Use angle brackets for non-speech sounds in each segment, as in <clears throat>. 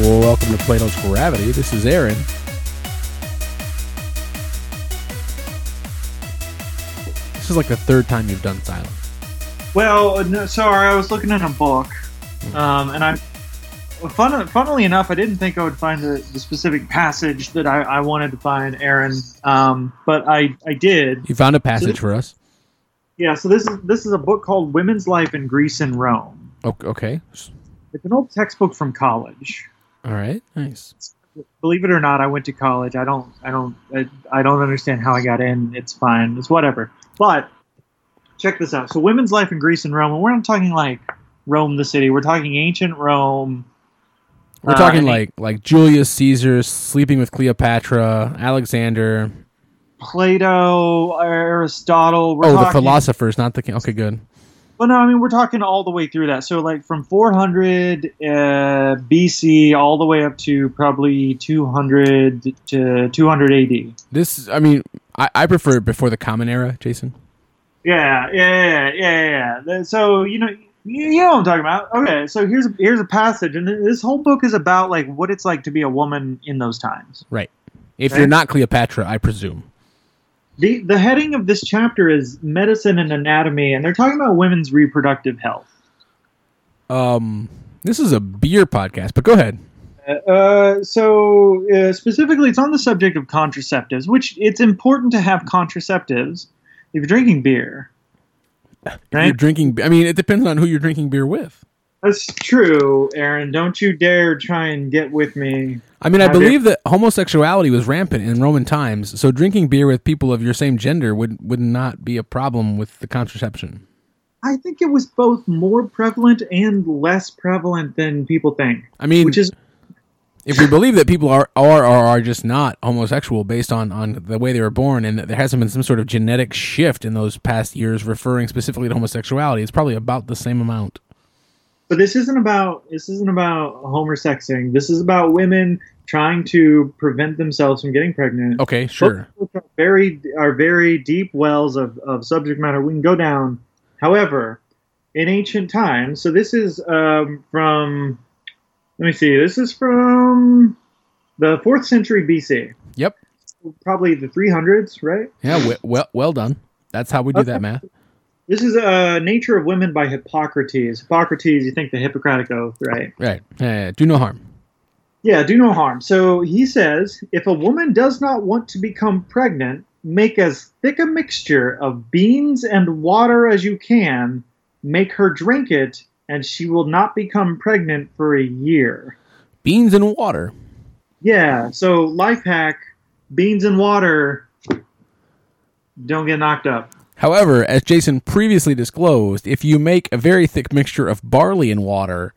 Welcome to Plato's Gravity. This is Aaron. This is like the third time you've done silent. Well, no, sorry, I was looking at a book, um, and I, fun, funnily enough, I didn't think I would find the, the specific passage that I, I wanted to find, Aaron, um, but I, I did. You found a passage for us. Yeah, so this is this is a book called "Women's Life in Greece and Rome." Okay. It's an old textbook from college. All right. Nice. Believe it or not, I went to college. I don't, I don't, I, I don't understand how I got in. It's fine. It's whatever. But check this out. So, women's life in Greece and Rome. And we're not talking like Rome, the city. We're talking ancient Rome. We're Uh, talking like like Julius Caesar sleeping with Cleopatra, Alexander. Plato, Aristotle. We're oh, the philosophers, not the king. Okay, good. Well, no, I mean we're talking all the way through that. So, like from 400 uh, BC all the way up to probably 200 to 200 AD. This, I mean, I, I prefer it before the Common Era, Jason. Yeah, yeah, yeah, yeah, yeah. So you know, you, know what I'm talking about. Okay, so here's here's a passage, and this whole book is about like what it's like to be a woman in those times. Right. If Right. you're not Cleopatra, I presume. The The heading of this chapter is medicine and anatomy, and they're talking about women's reproductive health. Um, this is a beer podcast, but go ahead. Uh, so uh, specifically, it's on the subject of contraceptives, which it's important to have contraceptives if you're drinking beer. If You're drinking. I mean, it depends on who you're drinking beer with. That's true, Aaron. Don't you dare try and get with me. I mean, I Have you- believe that homosexuality was rampant in Roman times, so drinking beer with people of your same gender would would not be a problem with the contraception. I think it was both more prevalent and less prevalent than people think. I mean, Which is if we believe that people are are or are just not homosexual based on on the way they were born, and that there hasn't been some sort of genetic shift in those past years referring specifically to homosexuality, it's probably about the same amount. But this isn't about this isn't about homosexing. This is about women trying to prevent themselves from getting pregnant. Okay, sure. Are very are very deep wells of, of subject matter we can go down. However, in ancient times, so this is um, from let me see, this is from the fourth century BC. Yep. Probably the 300s, right? Yeah. Well, well, well done. That's how we do that math. This is uh, Nature of Women by Hippocrates. Hippocrates, you think the Hippocratic Oath, right? Right. Yeah, do no harm. Yeah, do no harm. So he says if a woman does not want to become pregnant, make as thick a mixture of beans and water as you can, make her drink it, and she will not become pregnant for a year. Beans and water. Yeah, so life hack beans and water, don't get knocked up. However, as Jason previously disclosed, if you make a very thick mixture of barley and water,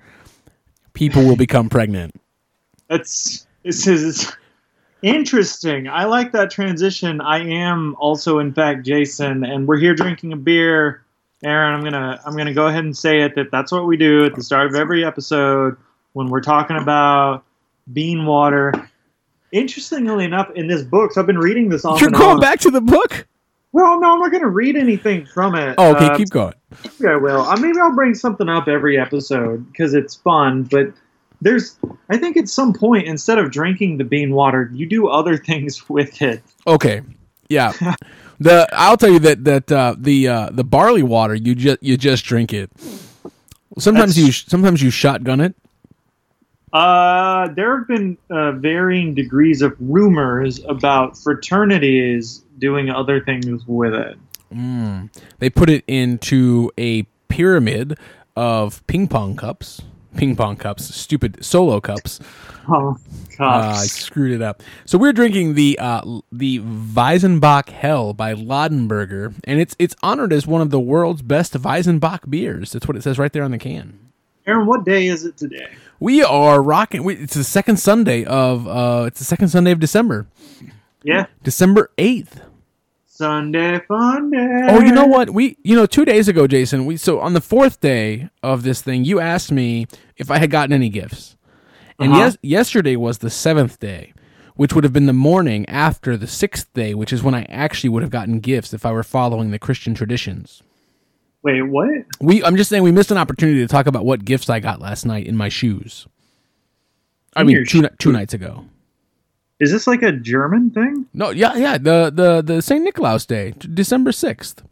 people will become pregnant. That's this is interesting. I like that transition. I am also, in fact, Jason, and we're here drinking a beer. Aaron, I'm gonna I'm gonna go ahead and say it that that's what we do at the start of every episode when we're talking about bean water. Interestingly enough, in this book, so I've been reading this off You're going on. back to the book? Well, no, I'm not going to read anything from it. Oh, okay, Uh, keep going. Maybe I will. Uh, maybe I'll bring something up every episode because it's fun. But there's, I think at some point, instead of drinking the bean water, you do other <laughs> things with it. Okay. Yeah. the I'll tell you that that uh, the uh, the barley water you just you just drink it. Sometimes That's- you sometimes you shotgun it. Uh, there have been uh, varying degrees of rumors about fraternities doing other things with it. Mm. They put it into a pyramid of ping pong cups. Ping pong cups, stupid solo cups. <laughs> Oh, Uh, I screwed it up. So we're drinking the uh, the Weizenbock Hell by Lodenberger, and it's it's honored as one of the world's best Weizenbock beers. That's what it says right there on the can. Aaron, what day is it today? We are rocking. We, it's the second Sunday of uh, it's the second Sunday of December, Yeah, December eighth. Sunday fun day. Oh, you know what? We you know two days ago, Jason. We so on the fourth day of this thing, you asked me if I had gotten any gifts, and Uh-huh. yes, yesterday was the seventh day, which would have been the morning after the sixth day, which is when I actually would have gotten gifts if I were following the Christian traditions. Wait, what? We I'm just saying we missed an opportunity to talk about what gifts I got last night in my shoes. I In mean, two, two nights ago. Is this like a German thing? No, yeah, yeah. The the the Saint Nicholas Day, December sixth.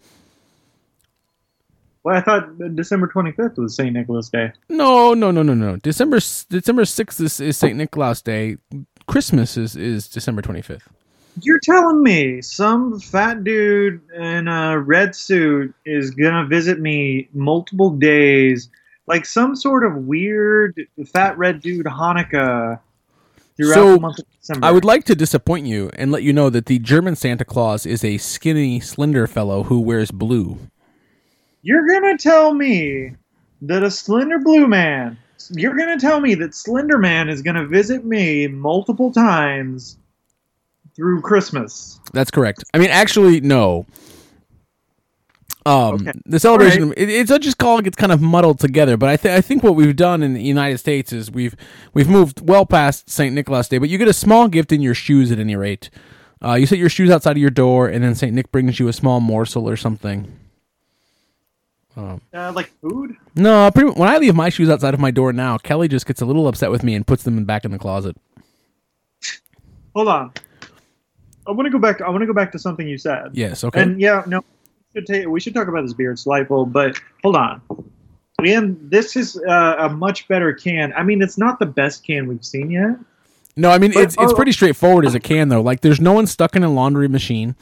Well, I thought December 25th was St. Nicholas Day. No, no, no, no, no. December December sixth is, is Saint Nicholas Day. Christmas is is December twenty fifth. You're telling me some fat dude in a red suit is gonna visit me multiple days, like some sort of weird fat red dude Hanukkah throughout So, the month of December. I would like to disappoint you and let you know that the German Santa Claus is a skinny, slender fellow who wears blue. You're gonna tell me that a slender blue man. You're gonna tell me that Slender Man is gonna visit me multiple times through Christmas. That's correct. I mean, actually, no. Um, Okay. the celebration it, it's just calling it's kind of muddled together. But I think I think what we've done in the United States is we've we've moved well past Saint Nicholas Day, but you get a small gift in your shoes at any rate. Uh, you set your shoes outside of your door, and then Saint Nick brings you a small morsel or something. Uh, like food? No, pretty, when I leave my shoes outside of my door now, Kelly just gets a little upset with me and puts them back in the closet. Hold on. I want to go back. I want to go back to something you said. Yes, okay. And yeah, no, we should, take, we should talk about this beer. It's but hold on. And this is uh, a much better can. I mean, it's not the best can we've seen yet. no, I mean But- it's it's oh. pretty straightforward as a can though. Like there's no one stuck in a laundry machine.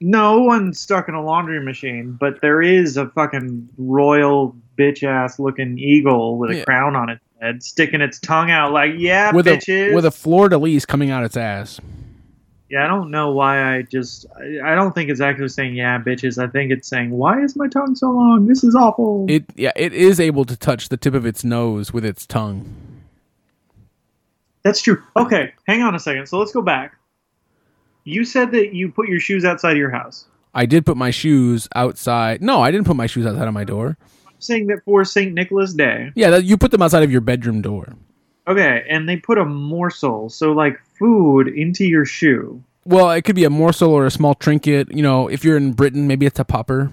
No one's stuck in a laundry machine, but there is a fucking royal bitch ass looking eagle with a Yeah. crown on its head, sticking its tongue out like, yeah, with bitches. a with a fleur de lis coming out its ass. yeah, I don't know why I just. I, I don't think it's actually saying, yeah, bitches. I think it's saying, why is my tongue so long? This is awful. It yeah, it is able to touch the tip of its nose with its tongue. That's true. Okay, hang on a second. So let's go back. You said that you put your shoes outside of your house. I did put my shoes outside. No, I didn't put my shoes outside of my door. Saying that for St. Nicholas Day. Yeah, you put them outside of your bedroom door. Okay, and they put a morsel, so like food, into your shoe. Well, it could be a morsel or a small trinket. You know, if you're in Britain, maybe it's a popper.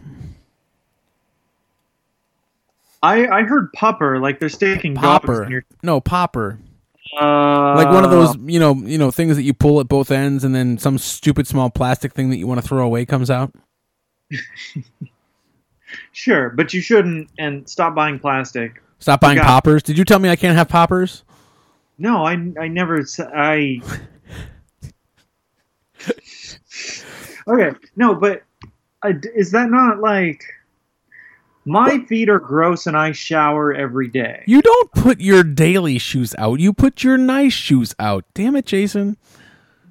I I heard popper, like they're sticking Popper. in your. No, popper. Uh, Like one of those, you know, you know, things that you pull at both ends, and then some stupid small plastic thing that you want to throw away comes out. <laughs> Sure, but you shouldn't. And stop buying plastic. Stop buying poppers. Did you tell me I can't have poppers? No, I I never. I. okay, no, but is that not like? My feet are gross, and I shower every day. You don't put your daily shoes out. You put your nice shoes out. Damn it, Jason.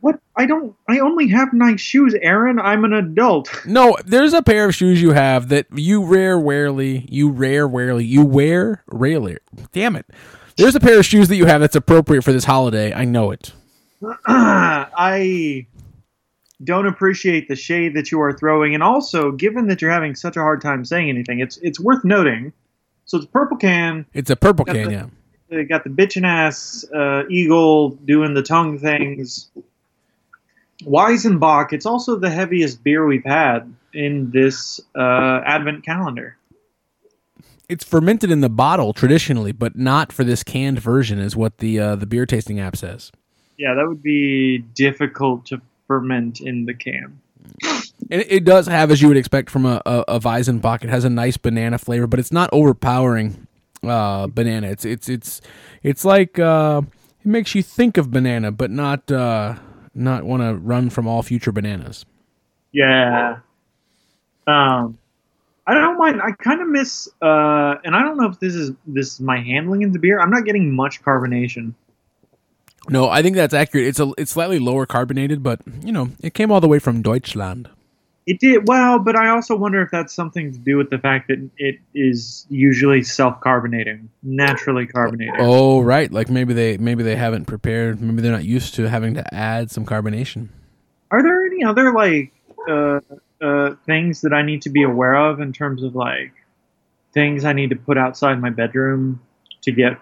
What? I don't. I only have nice shoes, Aaron. I'm an adult. <laughs> No, there's a pair of shoes you have that you rare rarely, you rare rarely, you wear rarely. Damn it. There's a pair of shoes that you have that's appropriate for this holiday. I know it. <clears throat> I don't appreciate the shade that you are throwing, and also, given that you're having such a hard time saying anything, it's it's worth noting. So it's a purple can. It's a purple Got can, the- yeah. They got the bitchin' ass uh, eagle doing the tongue things. Weizenbock. It's also the heaviest beer we've had in this uh, Advent calendar. It's fermented in the bottle traditionally, but not for this canned version, is what the uh, the beer tasting app says. Yeah, that would be difficult to ferment in the can. And it, does have, as you would expect from a, a, a Weizenbock, it has a nice banana flavor, but it's not overpowering uh, banana. It's it's it's it's like uh, it makes you think of banana, but not uh, not want to run from all future bananas. Yeah. Um, I don't mind. I kind of miss, uh, and I don't know if this is this is my handling of the beer. I'm not getting much carbonation. No, I think that's accurate. It's a it's slightly lower carbonated, but you know it came all the way from Deutschland. It did well, but I also wonder if that's something to do with the fact that it is usually self-carbonating, naturally carbonated. Oh, right. Like maybe they maybe they haven't prepared. Maybe they're not used to having to add some carbonation. Are there any other like uh, uh, things that I need to be aware of in terms of like things I need to put outside my bedroom to get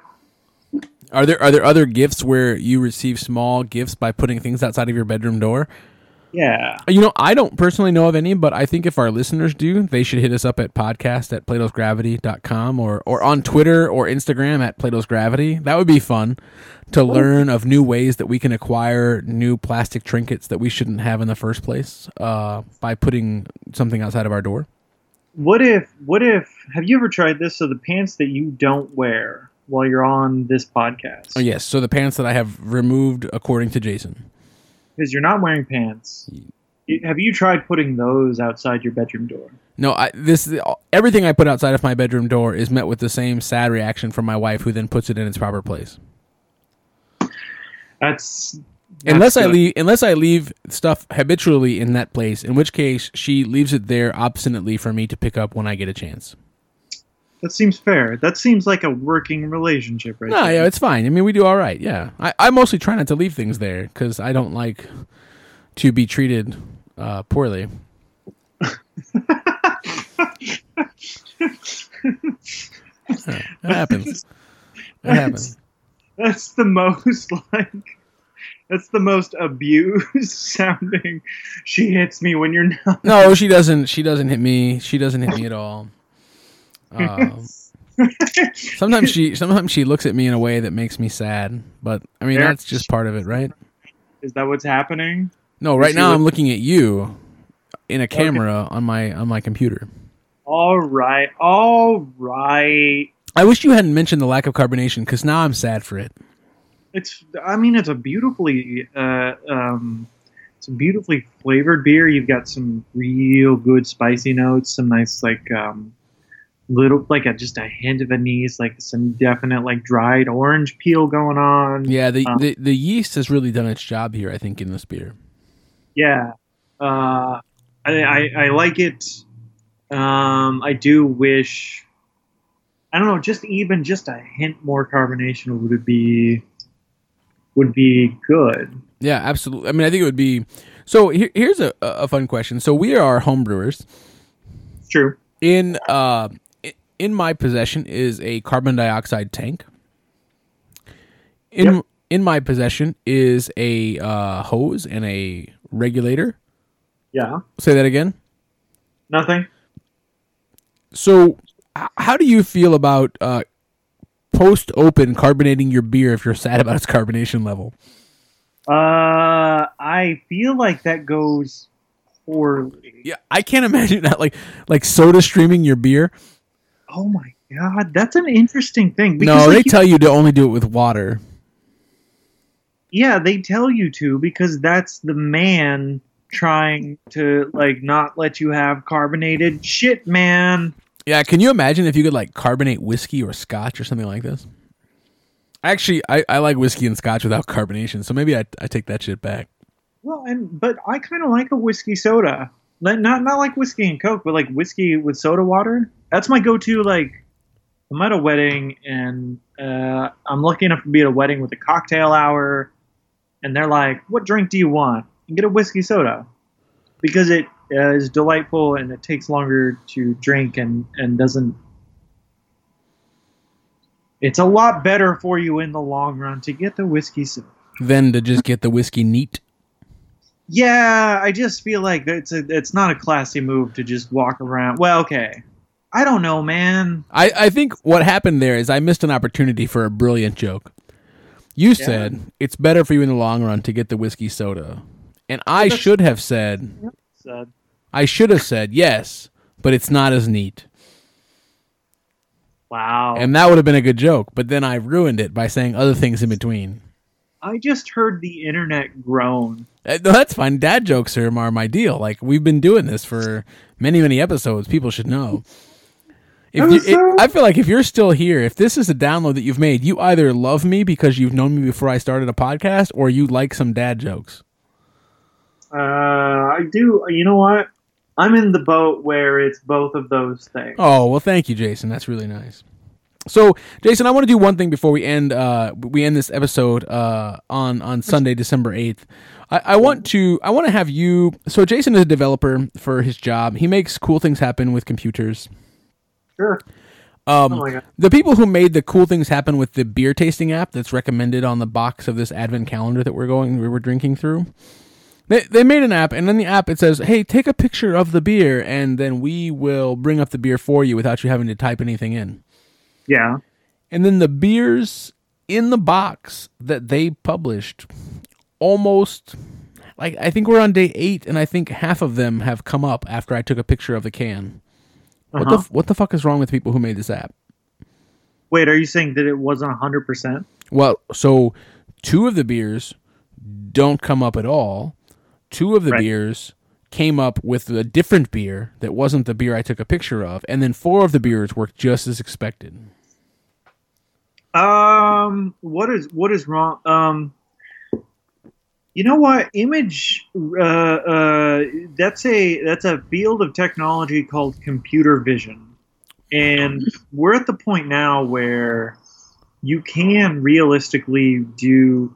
Are there are there other gifts where you receive small gifts by putting things outside of your bedroom door? Yeah. You know, I don't personally know of any, but I think if our listeners do, they should hit us up at podcast at platosgravity.com or, or on Twitter or Instagram at Plato's Gravity. That would be fun to learn of new ways that we can acquire new plastic trinkets that we shouldn't have in the first place uh, by putting something outside of our door. What if? What if? Have you ever tried this? So the pants that you don't wear while you're on this podcast, Oh, yes. So the pants that I have removed according to Jason. Because you're not wearing pants. Have you tried putting those outside your bedroom door? No, I, this everything I put outside of my bedroom door is met with the same sad reaction from my wife, who then puts it in its proper place. That's, unless that's I leave, unless I leave stuff habitually in that place, in which case she leaves it there obstinately for me to pick up when I get a chance. That seems fair. That seems like a working relationship, right? No, there. yeah, it's fine. I mean, we do all right. Yeah, I, I mostly try not to leave things there because I don't like to be treated uh, poorly. Yeah, it happens. It happens. That's the most <laughs> like. That's the most abused <laughs> sounding. She hits me when you're not. No, she doesn't. She doesn't hit me. She doesn't hit me at all. Um, <laughs> sometimes she sometimes she looks at me in a way that makes me sad. But I mean, There- that's just part of it, right? Is that what's happening? No, right now I'm looking at you in a camera on my on my computer. All right, all right. I wish you hadn't mentioned the lack of carbonation because now I'm sad for it. It's. I mean, it's a beautifully. Uh, um, it's a beautifully flavored beer. You've got some real good spicy notes. Some nice like um, little like a just a hint of anise, like some definite like dried orange peel going on. Yeah, the, Um, the the yeast has really done its job here. I think in this beer. Yeah. Uh, I, I I like it. Um, I do wish. I don't know. Just even just a hint more carbonation would be would be good. Yeah, absolutely. I mean, I think it would be. So here, here's a a fun question. So we are home brewers. True. in uh in my possession is a carbon dioxide tank. In Yep. in my possession is a uh, hose and a regulator. Yeah. Say that again. Nothing. So, h- how do you feel about uh, post open carbonating your beer if you're sad about its carbonation level? Uh, I feel like that goes poorly. Yeah, I can't imagine that like like soda streaming your beer. Oh my god, that's an interesting thing. no, like, they tell you to only do it with water. yeah, they tell you to because that's the man trying to like not let you have carbonated shit, man. Yeah, can you imagine if you could like carbonate whiskey or scotch or something like this? Actually, I, I like whiskey and scotch without carbonation, so maybe I, I take that shit back. Well, and but I kind of like a whiskey soda. Like, not not like whiskey and coke, but like whiskey with soda water. That's my go-to. Like, I'm at a wedding and uh, I'm lucky enough to be at a wedding with a cocktail hour, and they're like, "What drink do you want?" And get a whiskey soda because it uh, is delightful and it takes longer to drink and and doesn't. It's a lot better for you in the long run to get the whiskey soda. Then to just get the whiskey neat. Yeah, I just feel like it's a, it's not a classy move to just walk around. Well, okay. I don't know, man. I, I think what happened there is I missed an opportunity for a brilliant joke. You said it's better for you in the long run to get the whiskey soda. And I that's- should have said So, I should have said yes, but it's not as neat. wow. And that would have been a good joke, but then I ruined it by saying other things in between. I just heard the internet groan. Uh, No, that's fine. Dad jokes are, are my deal. Like we've been doing this for many, many episodes. People should know. If you, so- it- I feel like if you're still here, if this is a download that you've made, you either love me because you've known me before I started a podcast, or you like some dad jokes. Uh, I do. You know what? I'm in the boat where it's both of those things. Oh well, thank you, Jason. That's really nice. So, Jason, I want to do one thing before we end. Uh, we end this episode uh, on on Sunday, December eighth. I, I want to I want to have you. So, Jason is a developer for his job. He makes cool things happen with computers. Sure. Um, Oh the people who made the cool things happen with the beer tasting app that's recommended on the box of this advent calendar that we're going we were drinking through They, they made an app, and in the app it says, "Hey, take a picture of the beer, and then we will bring up the beer for you without you having to type anything in." Yeah. And then the beers in the box that they published, almost like I think we're on day eight, and I think half of them have come up after I took a picture of the can. What the Uh-huh. what the fuck is wrong with people who made this app? Wait, are you saying that it wasn't hundred percent? Well, so two of the beers don't come up at all. Two of the Right. beers came up with a different beer that wasn't the beer I took a picture of, and then four of the beers worked just as expected. Um, what is what is wrong? Um, you know what? Image. Uh, uh, that's a that's a field of technology called computer vision, and we're at the point now where you can realistically do.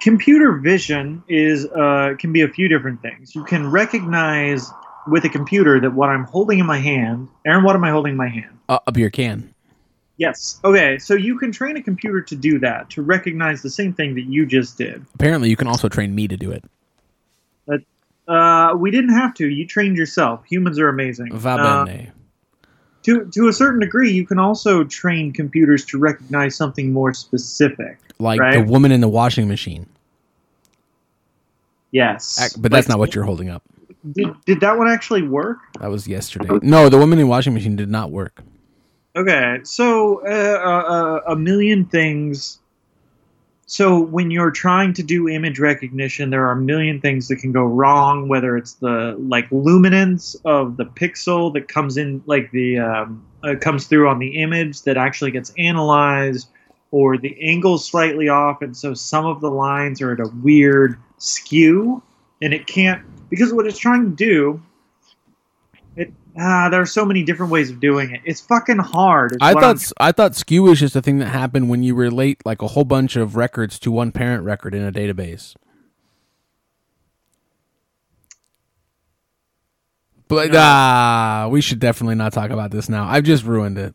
Computer vision is uh, can be a few different things. You can recognize with a computer that what I'm holding in my hand. Aaron, what am I holding in my hand? Uh, a beer can. Yes. Okay, so you can train a computer to do that, to recognize the same thing that you just did. Apparently, you can also train me to do it. Uh, we didn't have to. You trained yourself. Humans are amazing. Va Uh, to to a certain degree, you can also train computers to recognize something more specific. like right. the woman in the washing machine. Yes, But that's Like, not what you're holding up. Did, did that one actually work? That was yesterday. No, the woman in the washing machine did not work. Okay, so uh, uh, a million things. So when you're trying to do image recognition, there are a million things that can go wrong. Whether it's the like luminance of the pixel that comes in, like the um, uh, comes through on the image that actually gets analyzed, or the angle slightly off, and so some of the lines are at a weird skew, and it can't because what it's trying to do. It ah, there are so many different ways of doing it. It's fucking hard. It's I what I'm- thought I thought skew was just a thing that happened when you relate like a whole bunch of records to one parent record in a database. But No. ah, we should definitely not talk about this now. I've just ruined it.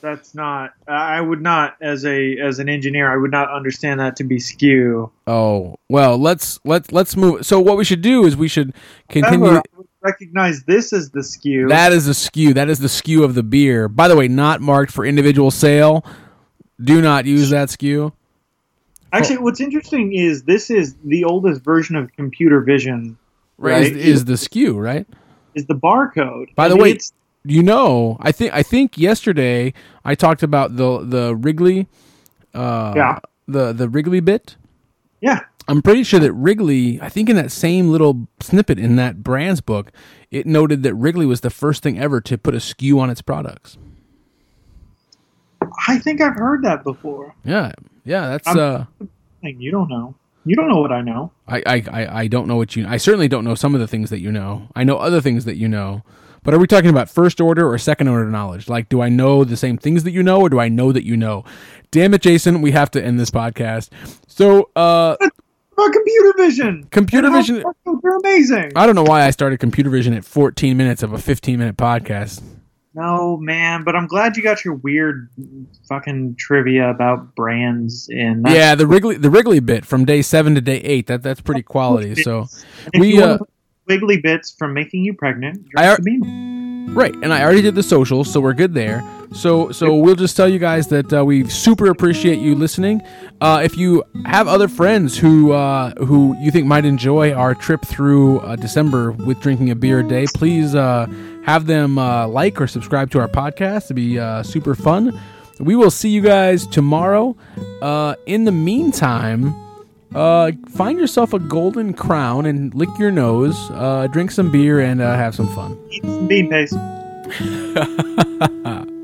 that's not. I would not, as a as an engineer, I would not understand that to be skew. Oh well, let's let's let's move. So what we should do is we should continue. However, I would recognize this as the SKU. That is the SKU. That is the SKU of the beer. By the way, not marked for individual sale. Do not use that SKU. Actually, what's interesting is this is the oldest version of computer vision. Right, Right. Is, is the skew right? Is the barcode? By I the mean, way- You know, I think I think yesterday I talked about the the Wrigley, uh, Yeah. the the Wrigley bit. yeah, I'm pretty sure that Wrigley, I think in that same little snippet in that brand's book, it noted that Wrigley was the first thing ever to put a SKU on its products. I think I've heard that before. Yeah, yeah, that's I'm- uh, You don't know. You don't know what I know. I, I, I, I don't know what you. I certainly don't know some of the things that you know. I know other things that you know. But are we talking about first order or second order knowledge? Like, do I know the same things that you know, or do I know that you know? Damn it, Jason, we have to end this podcast. So, uh, <laughs> About computer vision. computer vision. are amazing. I don't know why I started computer vision at 14 minutes of a 15 minute podcast. No, man, but I'm glad you got your weird fucking trivia about brands in. Yeah, the Wrigley, the Wrigley bit from day seven to day eight. That that's pretty quality. So. <laughs> We, uh, wiggly bits from making you pregnant, I ar- Right, and I already did the social, so we're good there. So, so we'll just tell you guys that uh, we super appreciate you listening. Uh, if you have other friends who uh, who you think might enjoy our trip through uh, December with drinking a beer a day, please uh, have them uh, like or subscribe to our podcast. It'd be uh, super fun. We will see you guys tomorrow. Uh, in the meantime. Uh, find yourself a golden crown and lick your nose, uh, drink some beer, and uh, have some fun. Eat some bean paste. <laughs>